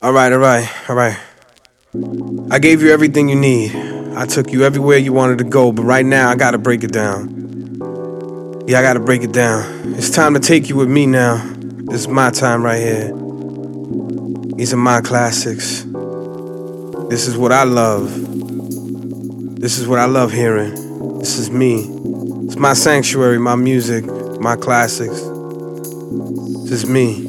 All right, all right, all right. I gave you everything you need. I took you everywhere you wanted to go, but right now I gotta break it down. Yeah, I gotta break it down. It's time to take you with me now. This is my time right here. These are my classics. This is what I love. This is what I love hearing. This is me. It's my sanctuary, my music, my classics. This is me.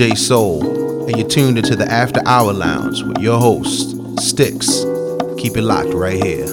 J Soul, and you're tuned into the After Hour Lounge with your host, Sticks. Keep it locked right here.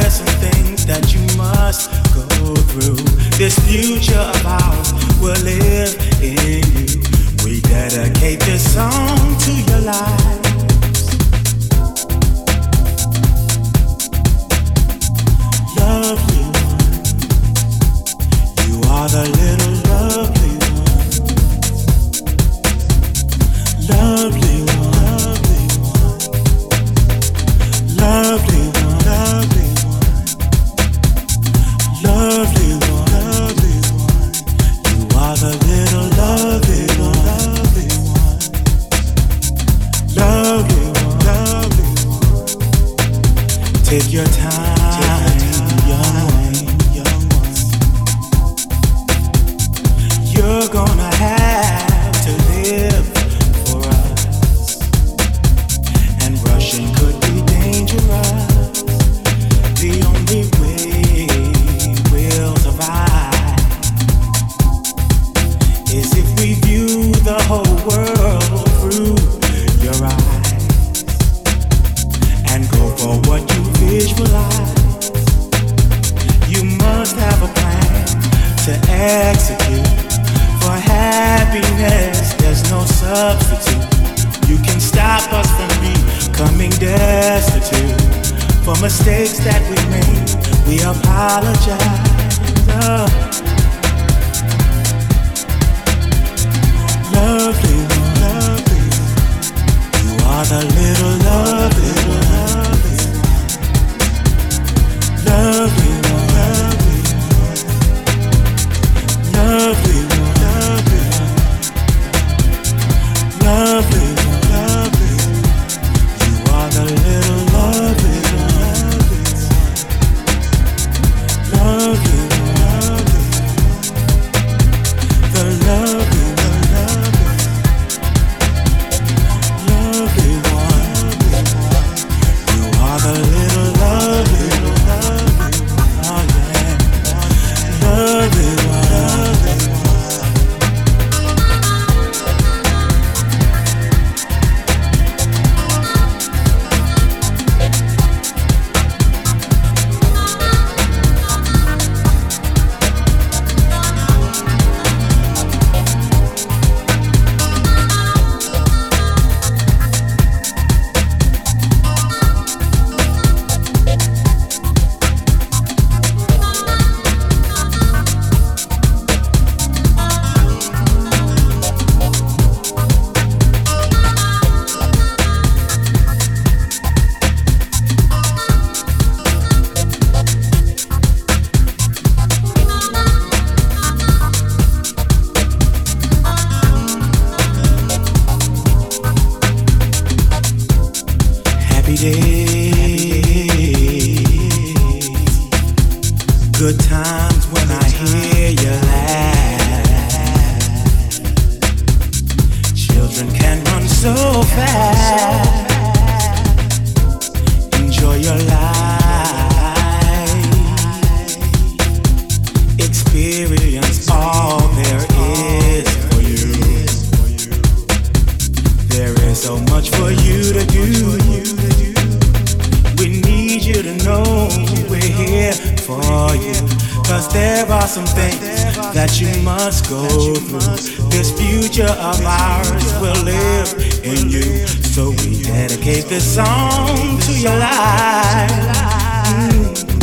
there's some things that you must go through. This future of ours will live in you. We dedicate this song to your life. Love you. You are the you. Cause there are some things that you must go through. This future of ours will live in you. So we dedicate this song to your life. Mm.